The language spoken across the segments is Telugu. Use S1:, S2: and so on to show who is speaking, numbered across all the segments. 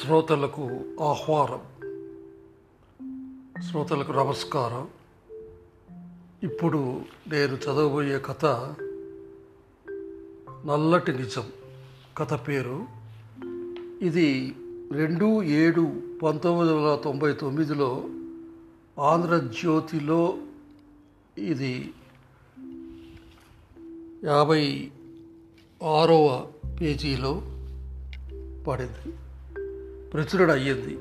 S1: శ్రోతలకు ఆహ్వానం శ్రోతలకు నమస్కారం. ఇప్పుడు నేను చదవబోయే కథ నల్లటి నిజం కథ పేరు. ఇది రెండు ఏడు పంతొమ్మిది వందల తొంభై తొమ్మిదిలో ఆంధ్రజ్యోతిలో ఇది యాభై ఆరవ పేజీలో పడింది. ప్రచురణ అయ్యింది.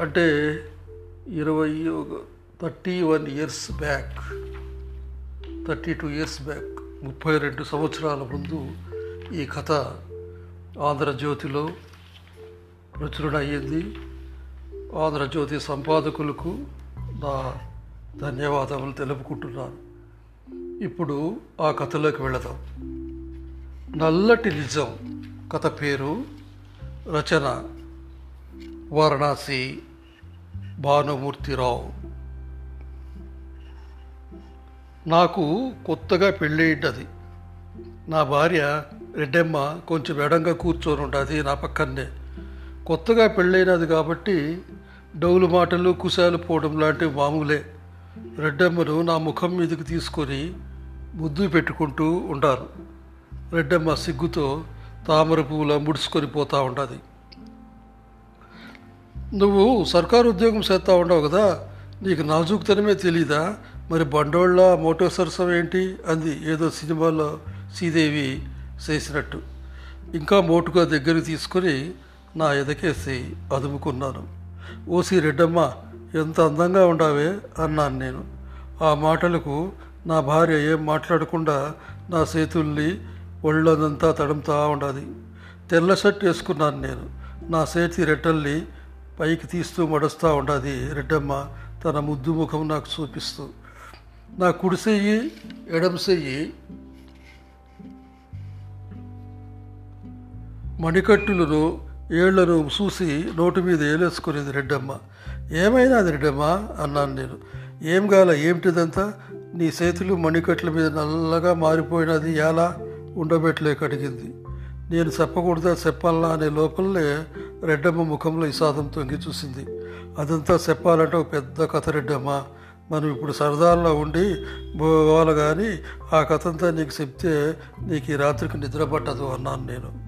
S1: అంటే ఇరవై thirty one years back thirty two years back ముప్పై రెండు సంవత్సరాల ముందు ఈ కథ ఆంధ్రజ్యోతిలో ప్రచురణ అయ్యింది. ఆంధ్రజ్యోతి సంపాదకులకు నా ధన్యవాదములు తెలుపుకుంటున్నాను. ఇప్పుడు ఆ కథలోకి వెళదాం. నల్లటి నిజం కథ పేరు రచన వారణాసి భానుమూర్తిరావు. నాకు కొత్తగా పెళ్ళయింటది నా భార్య రెడ్డమ్మ కొంచెం ఎడంగా కూర్చొని ఉంటుంది నా పక్కనే కొత్తగా పెళ్ళైనది కాబట్టి డౌలు మాటలు కుశాలు పోవడం లాంటివి మామూలే. రెడ్డమ్మను నా ముఖం మీదకి తీసుకొని ముద్దు పెట్టుకుంటూ ఉంటారు రెడ్డమ్మ సిగ్గుతో తామర పువ్వులా ముడుచుకొని పోతూ ఉంటుంది నువ్వు సర్కారు ఉద్యోగం చేస్తూ ఉండవు కదా నీకు నాజూకుతనమే తెలీదా? మరి బండోళ్ళ మోటో సరసం ఏంటి? అంది ఏదో సినిమాలో శ్రీదేవి చేసినట్టు. ఇంకా మోటుగా దగ్గరికి తీసుకొని నా ఎదకేసి అదుముకున్నాను. ఓసి రెడ్డమ్మ ఎంత అందంగా ఉండావే అన్నాను నేను. ఆ మాటలకు నా భార్య ఏం మాట్లాడకుండా నా చేతుల్ని ఒళ్ళనంతా తడుముతా ఉండాలి తెల్ల షర్ట్ వేసుకున్నాను నేను. నా చేతి రెట్టల్ని పైకి తీస్తూ మడుస్తూ ఉండాది రెడ్డమ్మ. తన ముద్దు ముఖం నాకు చూపిస్తూ. నా కుడి చెయ్యి ఎడం చెయ్యి మణికట్టులను ఏళ్ళను చూసి నోటి మీద ఏలేసుకునేది రెడ్డమ్మ. ఏమైనా అది రెడ్డమ్మ? అన్నాను నేను. ఏం కాల ఏమిటిదంతా? నీ చేతులు మణికట్ల మీద నల్లగా మారిపోయినది ఎలా? ఉండబెట్టలేక అడిగింది. నేను చెప్పకూడదా చెప్పాలా అనే లోపలనే రెడ్డమ్మ ముఖంలో ఇసాదం తొంగి చూసింది. అదంతా చెప్పాలంటే ఒక పెద్ద కథ రెడ్డమ్మ. మనం ఇప్పుడు సరదాల్లో ఉండి పోవాలి కానీ ఆ కథ అంతా నీకు చెప్తే నీకు ఈ రాత్రికి నిద్ర పట్టదు అన్నాను నేను.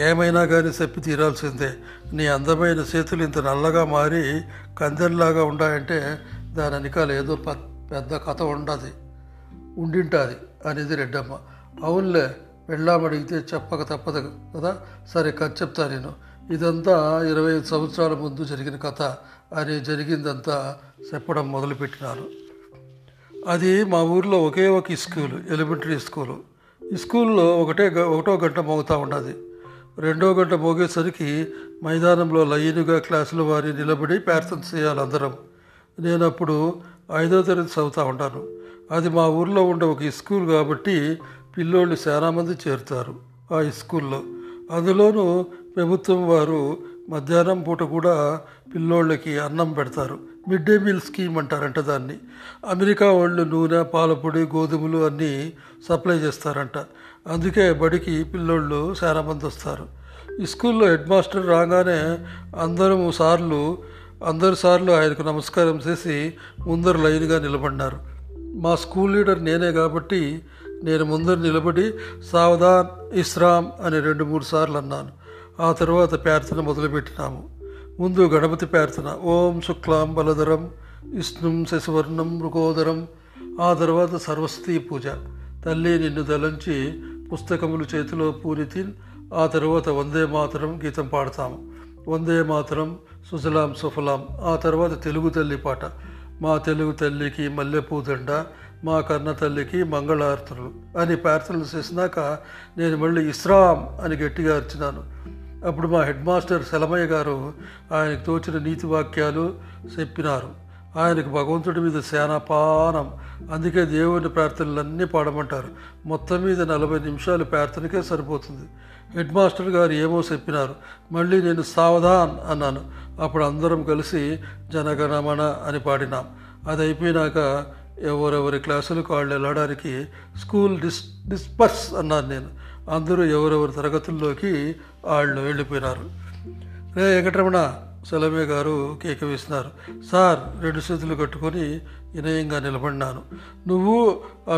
S1: ఏమైనా కానీ చెప్పి తీరాల్సిందే. నీ అందమైన చేతులు ఇంత నల్లగా మారి కందెల్లాగా ఉండాయంటే దాని వెనకాల ఏదో పెద్ద కథ ఉండదు. ఉండింటాది అనేది రెడ్డమ్మ. అవునులే వెళ్ళామడిగితే చెప్పక తప్పదు కదా. సరే కథ చెప్తా నేను. ఇదంతా ఇరవై ఐదు సంవత్సరాల ముందు జరిగిన కథ. అని జరిగిందంతా చెప్పడం మొదలుపెట్టినాను అది మా ఊర్లో ఒకే ఒక స్కూలు ఎలిమెంటరీ స్కూలు. ఈ స్కూల్లో ఒకటే ఒకటో గంట మోగుతూ ఉండదు. రెండో గంట మోగేసరికి మైదానంలో లైన్గా క్లాసుల వారి నిలబడి ప్రార్థన చేయాలి అందరం. నేను అప్పుడు ఐదో తరగతి చదువుతూ ఉంటాను. అది మా ఊర్లో ఉండే ఒక స్కూల్ కాబట్టి పిల్లోళ్ళు చాలామంది చేరుతారు ఆ స్కూల్లో. అందులోనూ ప్రభుత్వం వారు మధ్యాహ్నం పూట కూడా పిల్లోళ్ళకి అన్నం పెడతారు. మిడ్ డే మీల్ స్కీమ్ అంటారంట దాన్ని. అమెరికా వాళ్ళు నూనె పాలపొడి గోధుమలు అన్నీ సప్లై చేస్తారంట. అందుకే బడికి పిల్లోళ్ళు చాలామంది వస్తారు. ఈ స్కూల్లో హెడ్ మాస్టర్ రాగానే అందరం సార్లు అందరు సార్లు ఆయనకు నమస్కారం చేసి ముందర లైన్గా నిలబడినారు. మా స్కూల్ లీడర్ నేనే కాబట్టి నేను ముందర నిలబడి సావధాన్ ఇస్రామ్ అని రెండు మూడు సార్లు అన్నాను. ఆ తర్వాత ప్రార్థన మొదలుపెట్టినాము. ముందు గణపతి ప్రార్థన. ఓం శుక్లాం బలధరం విష్ణుం శశివర్ణం మృగోదరం ఆ తర్వాత సరస్వతీ పూజ. తల్లి నిన్ను దలంచి పుస్తకములు చేతిలో పూరితి ఆ తర్వాత వందే మాతరం గీతం పాడతాము. వందే మాతరం సుజలాం సుఫలాం. ఆ తర్వాత తెలుగు తల్లి పాట. మా తెలుగు తల్లికి మల్లెపూదండ మా కన్న తల్లికి మంగళార్తులు అని ప్రార్థనలు చేసినాక నేను మళ్ళీ ఇస్రాం అని గట్టిగా అర్చినాను. అప్పుడు మా హెడ్ మాస్టర్ సెలమయ్య గారు ఆయనకు తోచిన నీతి వాక్యాలు చెప్పినారు. ఆయనకు భగవంతుడి మీద శానా పానం అందుకే దేవుని ప్రార్థనలన్నీ పాడమంటారు. మొత్తం మీద నలభై నిమిషాలు ప్రార్థనకే సరిపోతుంది. హెడ్ మాస్టర్ గారు ఏమో చెప్పినారు. మళ్ళీ నేను సావధాన్ అన్నాను. అప్పుడు అందరం కలిసి జనగణమణ అని పాడినాం. అది అయిపోయినాక ఎవరెవరి క్లాసులకు వాళ్ళు వెళ్ళడానికి స్కూల్ డిస్ డిస్పర్స్ అన్నాను నేను. అందరూ ఎవరెవరి తరగతుల్లోకి వాళ్ళు వెళ్ళిపోయినారు. రే వెంకటరమణ సెలమే గారు కేక వేసినారు. సార్ రెండు చేతులు కట్టుకొని వినయంగా నిలబడినాను. నువ్వు ఆ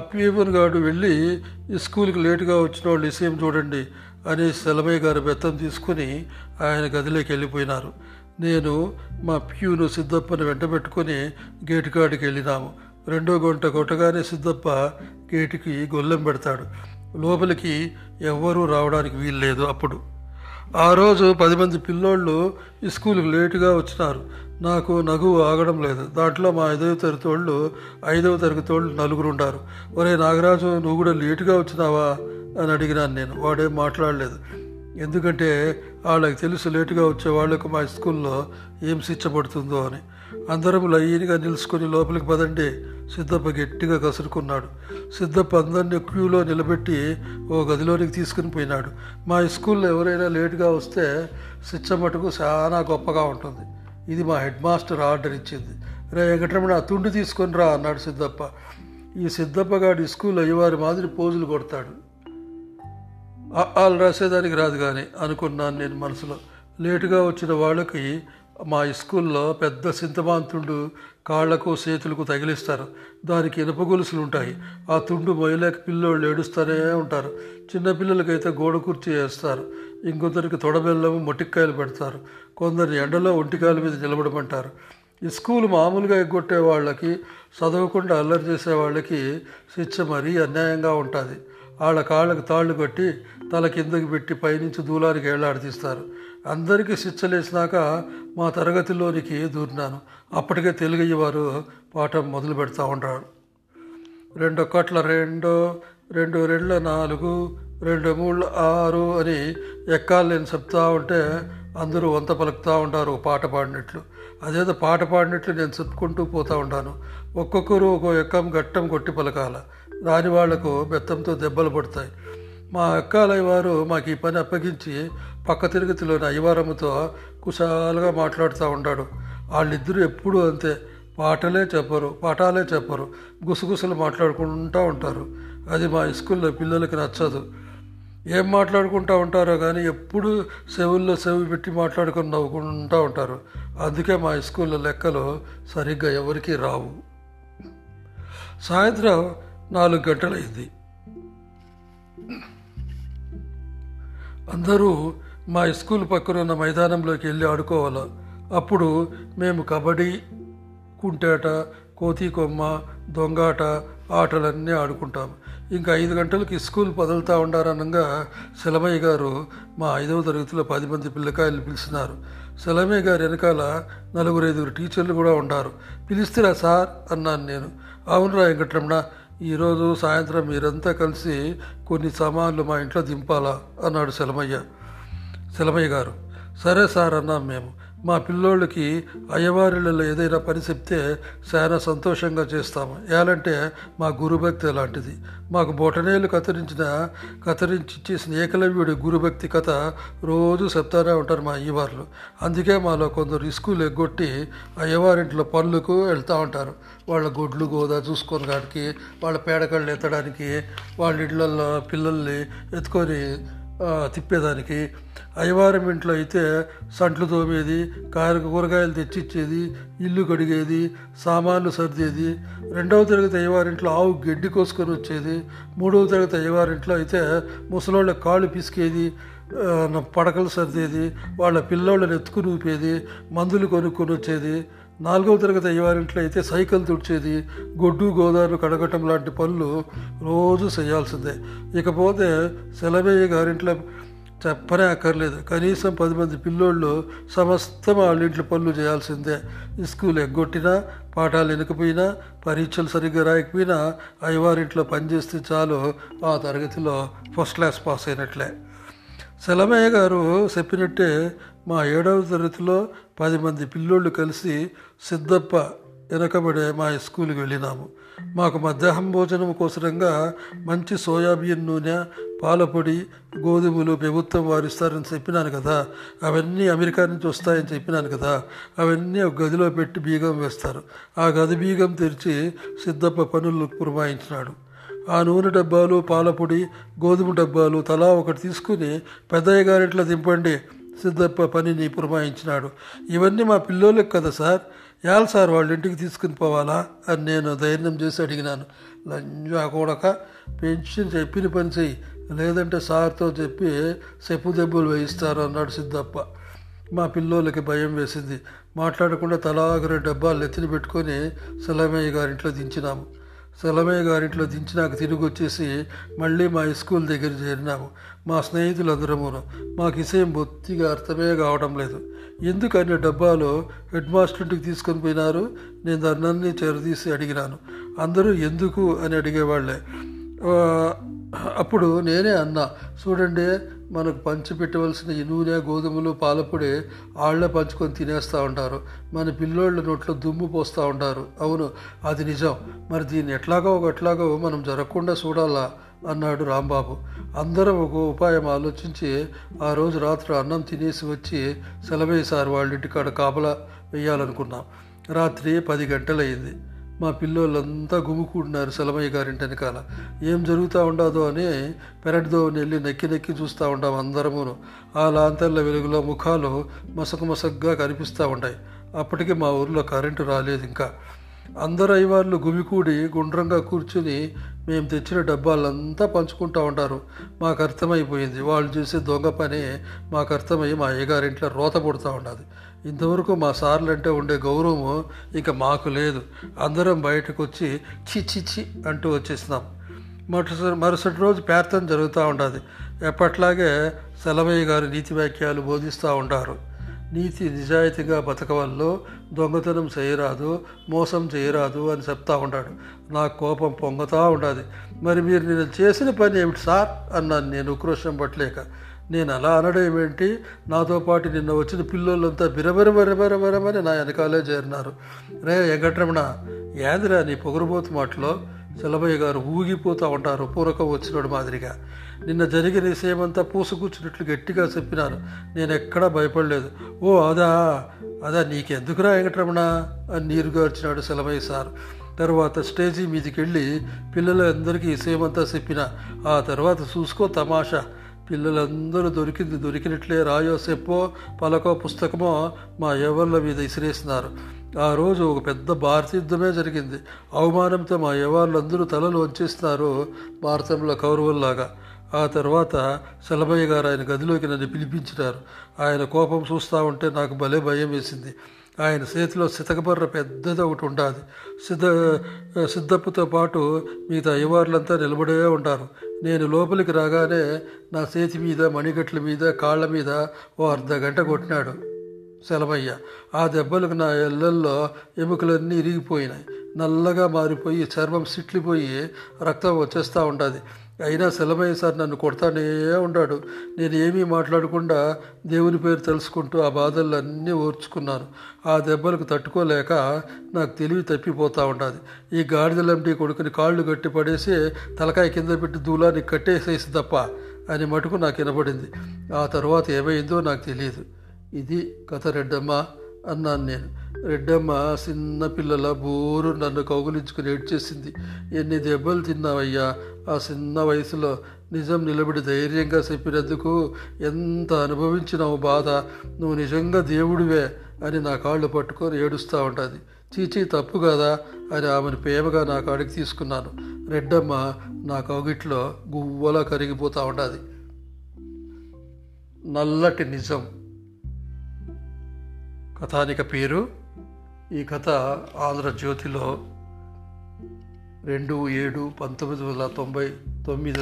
S1: గారు వెళ్ళి స్కూల్కి లేటుగా వచ్చిన వాళ్ళు విషయం చూడండి అని సెలమయ్య గారు బెత్తం తీసుకుని ఆయన గదిలోకి వెళ్ళిపోయినారు. నేను మా ప్యూను సిద్ధప్పని వెంటబెట్టుకొని గేటు కాడికి వెళ్ళినాము. రెండో గంట కొట్టగానే సిద్ధప్ప గేటుకి గొల్లెం పెడతాడు. లోపలికి ఎవ్వరూ రావడానికి వీల్లేదు అప్పుడు. ఆ రోజు పది మంది పిల్లోళ్ళు స్కూల్కి లేటుగా వచ్చినారు. నాకు నగువు ఆగడం లేదు. దాంట్లో మా ఐదవ తరగతి వాళ్ళు ఐదవ తరగతి వాళ్ళు నలుగురు ఉండారు. ఒరే నాగరాజు నువ్వు కూడా లేటుగా వచ్చినావా? అని అడిగినాను నేను. వాడేం మాట్లాడలేదు. ఎందుకంటే వాళ్ళకి తెలుసు లేటుగా వచ్చే వాళ్ళకు మా స్కూల్లో ఏం శిక్షపడుతుందో అని. అందరం లైన్గా నిలుచుకొని లోపలికి పదండి. సిద్ధప్ప గట్టిగా కసురుకున్నాడు. సిద్ధప్ప అందరినీ క్యూలో నిలబెట్టి ఓ గదిలోనికి తీసుకుని పోయినాడు. మా స్కూల్లో ఎవరైనా లేటుగా వస్తే శిక్ష మటుకు చాలా గొప్పగా ఉంటుంది. ఇది మా హెడ్ మాస్టర్ ఆర్డర్ ఇచ్చింది. రే వెంకటరమణ తుండి తుండు తీసుకొని రా అన్నాడు సిద్ధప్ప. ఈ సిద్ధప్ప గారి స్కూల్ అయ్యేవారి మాదిరి పోజులు కొడతాడు. వాళ్ళు రాసేదానికి రాదు కానీ అనుకున్నాను నేను మనసులో. లేటుగా వచ్చిన వాళ్ళకి మా స్కూల్లో పెద్ద సింతమాంతుండు కాళ్ళకు చేతులకు తగిలిస్తారు. దానికి ఇనుప గొలుసులు ఉంటాయి. ఆ తుండు మొయ్యలేక పిల్లోళ్ళు ఏడుస్తూనే ఉంటారు. చిన్నపిల్లలకైతే గోడ కుర్చీ వేస్తారు. ఇంకొందరికి తొడబెల్లము మొట్టికాయలు పెడతారు. కొందరు ఎండలో ఒంటికాయల మీద నిలబడమంటారు. ఈ స్కూల్ మామూలుగా ఎగ్గొట్టే వాళ్ళకి చదవకుండా అల్లరి చేసే వాళ్ళకి శిక్ష మరీ అన్యాయంగా ఉంటుంది. వాళ్ళ కాళ్ళకు తాళ్ళు కట్టి తల కిందకి పెట్టి పైనుంచి దూలానికి ఏళ్ళాడదీస్తారు అందరికీ శిక్షలేసినాక మా తరగతిలోనికి దూరినాను? అప్పటికే తెలుగయ్యవారు పాఠం మొదలు పెడతా ఉంటాడు రెండు కట్ల రెండు రెండు రెండ్ల నాలుగు రెండు మూడు ఆరు అని ఎక్కాలు నేను చెప్తా ఉంటే అందరూ వంత పలుకుతూ ఉంటారు పాట పాడినట్లు. అదేదో పాట పాడినట్లు నేను చెప్పుకుంటూ పోతూ ఉంటాను ఒక్కొక్కరు ఒక్కో ఎక్కం గట్టం కొట్టి పలకాల. రాని వాళ్ళకు బెత్తంతో దెబ్బలు పడతాయి. మా అక్కాలయ్య వారు మాకు ఈ పని అప్పగించి పక్క తిరగతిలోని అయ్యవారమ్మతో కుశాలుగా మాట్లాడుతూ ఉంటాడు వాళ్ళిద్దరూ ఎప్పుడూ అంతే. పాటలే చెప్పరు పాఠాలే చెప్పరు. గుసగుసలు మాట్లాడుకుంటూ ఉంటారు. అది మా స్కూల్లో పిల్లలకి నచ్చదు. ఏం మాట్లాడుకుంటూ ఉంటారో కానీ ఎప్పుడు సెవుల్లో సెవి పెట్టి మాట్లాడుకొని నవ్వుకుంటూ ఉంటారు. అందుకే మా స్కూల్లో లెక్కలు సరిగ్గా ఎవరికీ రావు. సాయంత్రం నాలుగు గంటలైంది అందరూ మా స్కూల్ పక్కన ఉన్న మైదానంలోకి వెళ్ళి ఆడుకోవాలి. అప్పుడు మేము కబడ్డీ కుంటేట కోతి కొమ్మ దొంగాట ఆటలన్నీ ఆడుకుంటాం. ఇంకా ఐదు గంటలకి స్కూల్ పదులుతూ ఉండారనగా సెలమయ్య గారు మా ఐదవ తరగతిలో పది మంది పిల్లకాయలు పిలిచినారు. సెలమయ్య గారు వెనకాల నలుగురు ఐదుగురు టీచర్లు కూడా ఉన్నారు పిలిస్తారా సార్ అన్నాను నేను. అవునురా వెంకటరమణ ఈరోజు సాయంత్రం మీరంతా కలిసి కొన్ని సామాన్లు మా ఇంట్లో దింపాలా? అన్నాడు సెలమయ్య. సెలమయ్య గారు సరే సార్ అన్నాం మేము. మా పిల్లోళ్ళకి అయ్యవారిళ్ళలో ఏదైనా పని చెప్తే చాలా సంతోషంగా చేస్తాము. ఏలంటే మా గురుభక్తి అలాంటిది మాకు బొటనేలు కత్తిరించిన కత్తిరించి చేసిన ఏకలవ్యుడి గురుభక్తి కథ రోజు చెప్తానే ఉంటారు మా అయ్యవార్లు. అందుకే మాలో కొందరు ఇసుకులు ఎగ్గొట్టి అయ్యవారింట్లో పనులకు వెళ్తూ ఉంటారు. వాళ్ళ గొడ్లు గోదా చూసుకొని కాడికి వాళ్ళ పేడకళ్ళు ఎత్తడానికి వాళ్ళ ఇళ్ళల్లో పిల్లల్ని ఎత్తుకొని తిప్పేదానికి. అయ్యవారం ఇంట్లో అయితే సంట్లు తోమేది కాయకు కూరగాయలు తెచ్చిచ్చేది ఇల్లు కడిగేది సామాన్లు సర్దేది. రెండవ తరగతి అయ్యవారింట్లో ఆవు గడ్డి కోసుకొని వచ్చేది. మూడవ తరగతి అయ్యవారింట్లో అయితే ముసలోళ్ళ కాళ్ళు పిసికేది పడకలు సర్దేది వాళ్ళ పిల్లోళ్ళని ఎత్తుకుని ఊపేది మందులు కొనుక్కొని వచ్చేది. నాలుగవ తరగతి అయ్యవారింట్లో అయితే సైకిల్ తుడిచేది గొడ్డు గోదావరి కడగటం లాంటి పనులు రోజు చేయాల్సిందే. ఇకపోతే సెలవయ్య గారింట్లో చెప్పనే అక్కర్లేదు. కనీసం పది మంది పిల్లోళ్ళు సమస్తం వాళ్ళింట్లో పనులు చేయాల్సిందే. స్కూల్ ఎగ్గొట్టినా పాఠాలు వెనకపోయినా పరీక్షలు సరిగ్గా రాయకపోయినా అయ్యవారింట్లో పనిచేస్తే చాలు ఆ తరగతిలో ఫస్ట్ క్లాస్ పాస్ అయినట్లే. సెలమయ్య గారు చెప్పినట్టే మా ఏడవ తరగతిలో పది మంది పిల్లోళ్ళు కలిసి సిద్ధప్ప వెనకబడే మా స్కూల్కి వెళ్ళినాము. మాకు మధ్యాహ్నం భోజనం కోసరంగా మంచి సోయాబీన్ నూనె పాలపొడి గోధుమలు ప్రభుత్వం వారు ఇస్తారని చెప్పినాను కదా. అవన్నీ అమెరికా నుంచి వస్తాయని చెప్పినాను కదా. అవన్నీ ఒక గదిలో పెట్టి బీగం వేస్తారు. ఆ గది బీగం తెరిచి సిద్ధప్ప పనులు పురమాయించినాడు. ఆ నూనె డబ్బాలు పాలపొడి గోధుమ డబ్బాలు తలా ఒకటి తీసుకుని పెద్దయ్య గారింట్లో దింపండి. సిద్ధప్ప పనిని పురమాయించినాడు. ఇవన్నీ మా పిల్లోళ్ళకి కదా సార్. యాల్ సార్ వాళ్ళ ఇంటికి తీసుకుని పోవాలా? అని నేను ధైర్యం చేసి అడిగినాను. లంజా కూడక పెన్షన్ చెప్పిన పని చెయ్యి. లేదంటే సార్తో చెప్పి చెప్పు దెబ్బలు వేయిస్తారు అన్నాడు సిద్ధప్ప. మా పిల్లోళ్ళకి భయం వేసింది. మాట్లాడకుండా తలాగర డబ్బాలు ఎత్తిన పెట్టుకొని సెలమయ్య గారింట్లో దించినాము. సలమయ్య గారింట్లో దించి నాకు తిరిగి వచ్చేసి మళ్ళీ మా స్కూల్ దగ్గర చేరినాము. మా స్నేహితులందరము మాకు విషయం బొత్తిగా అర్థమే కావడం లేదు. ఎందుకు డబ్బాలో హెడ్ మాస్టర్కి ఇంటికి తీసుకొని పోయినారు? నేను దాన్ని చేరదీసి అడిగినాను. అందరూ ఎందుకు అని అడిగేవాళ్ళే. అప్పుడు నేనే అన్నా చూడండి మనకు పంచి పెట్టవలసిన నూనె గోధుమలు పాలపొడి వాళ్ళే పంచుకొని తినేస్తూ ఉంటారు. మన పిల్లోళ్ళ నోట్లో దుమ్ము పోస్తూ ఉంటారు. అవును అది నిజం. మరి దీన్ని ఎట్లాగో ఒక ఎట్లాగో మనం జరగకుండా చూడాలా? అన్నాడు రాంబాబు. అందరం ఒక ఉపాయం ఆలోచించి ఆ రోజు రాత్రి అన్నం తినేసి వచ్చి సెలవయ్య సార్ వాళ్ళ ఇంటికాడ కాపలా వేయాలనుకున్నాం. రాత్రి పది గంటలయ్యింది. మా పిల్లోళ్ళంతా గుమ్ముకుంటున్నారు సెలమయ్య గారింటి వెనకాల. ఏం జరుగుతూ ఉండదో అని పెరటిదోవని వెళ్ళి నెక్కి నెక్కి చూస్తూ ఉంటాం అందరమును. ఆ లాంతర్ల వెలుగులో ముఖాలు మసక మసగ్గా కనిపిస్తూ ఉంటాయి. అప్పటికి మా ఊర్లో కరెంటు రాలేదు ఇంకా. అందరు అయ్యవాళ్ళు గుమికూడి గుండ్రంగా కూర్చుని మేము తెచ్చిన డబ్బాలంతా పంచుకుంటూ ఉంటారు. మాకు అర్థమైపోయింది. వాళ్ళు చేసే దొంగ పని మాకు అర్థమయ్యి మా అయ్యగారింట్లో రోత పుడుతూ ఉండదు. ఇంతవరకు మా సార్లు అంటే ఉండే గౌరవము ఇక మాకు లేదు. అందరం బయటకు వచ్చి చి చి చి అంటూ వచ్చేసినాం. మరుసటి మరుసటి రోజు ప్రార్థన జరుగుతూ ఉంటుంది ఎప్పట్లాగే సెలవయ్య గారు నీతి వాక్యాలు బోధిస్తూ ఉంటారు నీతి నిజాయితీగా బతకవల్లో దొంగతనం చేయరాదు మోసం చేయరాదు అని చెప్తా ఉంటాడు నా కోపం పొంగుతూ ఉండదు. మరి మీరు నేను చేసిన పని ఏమిటి సార్? అన్నాను నేను ఉక్రోషం పట్టలేక. నేను అలా అనడం ఏమిటి? నాతో పాటు నిన్న వచ్చిన పిల్లోళ్ళంతా బిరబిర నా వెనకాలే చేరినారు. రే వెంకటరమణ ఏందిరా నీ పొగరుబోతు మాటలో? సెలబయ్య గారు ఊగిపోతూ ఉంటారు పూరకం వచ్చినాడు మాదిరిగా. నిన్న జరిగిన విషయమంతా పూసుకూర్చున్నట్లు గట్టిగా చెప్పినాను నేను ఎక్కడా భయపడలేదు. ఓ అదా అదా నీకెందుకురా వెంకటరమణ? అని నీరుగార్చినాడు సెలమయ్య సార్. తర్వాత స్టేజీ మీదకి వెళ్ళి పిల్లలందరికీ విషయమంతా చెప్పిన. ఆ తర్వాత చూసుకో తమాషా. పిల్లలందరూ దొరికింది దొరికినట్లే రాయో చెప్పో పలకో పుస్తకమో మా యవ్వర్ల మీద ఇసిరేసినారు. ఆ రోజు ఒక పెద్ద భారతయుద్ధమే జరిగింది. అవమానంతో మా యవ్వాళ్ళందరూ తలలు వంచేస్తున్నారు భారతంలో కౌరవుల్లాగా. ఆ తర్వాత సెలబయ్య గారు ఆయన గదిలోకి నన్ను పిలిపించినారు. ఆయన కోపం చూస్తూ ఉంటే నాకు భలే భయం వేసింది. ఆయన చేతిలో సితకబర్ర పెద్దది ఒకటి ఉండాది. సిద్ధ సిద్ధప్పుతో పాటు మిగతా అయ్యవార్లంతా నిలబడే ఉంటారు. నేను లోపలికి రాగానే నా చేతి మీద మణిగట్ల మీద కాళ్ళ మీద ఓ అర్ధ గంట కొట్టినాడు సెలవయ్య. ఆ దెబ్బలకు నా ఎల్లల్లో ఎముకలన్నీ ఇరిగిపోయినాయి. నల్లగా మారిపోయి చర్మం సిట్లిపోయి రక్తం వచ్చేస్తూ ఉంటుంది అయినా సెలవయ్య సార్ నన్ను కొడతానే ఉన్నాడు. నేను ఏమీ మాట్లాడకుండా దేవుని పేరు తెలుసుకుంటూ ఆ బాధలన్నీ ఓర్చుకున్నాను. ఆ దెబ్బలకు తట్టుకోలేక నాకు తెలివి తప్పిపోతూ ఉండదు. ఈ గాడిదలంటి కొడుకుని కాళ్ళు గట్టి పడేసి తలకాయ కింద పెట్టి దూలాన్ని కట్టేసేసి తప్ప అని మటుకు నాకు వినపడింది. ఆ తర్వాత ఏమైందో నాకు తెలియదు. ఇది కథ రెడ్డమ్మ అన్నాను నేను. రెడ్డమ్మ చిన్న పిల్లల బోరు నన్ను కౌగులించుకుని ఏడ్చేసింది ఎన్ని దెబ్బలు తిన్నావయ్యా? ఆ చిన్న వయసులో నిజం నిలబడి ధైర్యంగా చెప్పినందుకు ఎంత అనుభవించినావు బాధ? నువ్వు నిజంగా దేవుడివే అని నా కాళ్ళు పట్టుకొని ఏడుస్తూ ఉంటుంది. చీచీ తప్పు కదా? అని ఆమెను ప్రేమగా నా కాడికి తీసుకున్నాను. రెడ్డమ్మ నా కౌగిట్లో గువ్వలా కరిగిపోతూ ఉంటుంది. నల్లటి నిజం. కథానిక పేరు ఈ కథ ఆంధ్రజ్యోతిలో రెండు ఏడు పంతొమ్మిది వందల తొంభై తొమ్మిది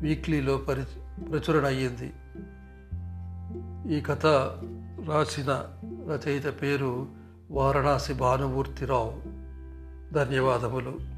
S1: వీక్లీలో పరి ప్రచురణ అయ్యింది. ఈ కథ రాసిన రచయిత పేరు వారణాసి భానుమూర్తిరావు. ధన్యవాదములు.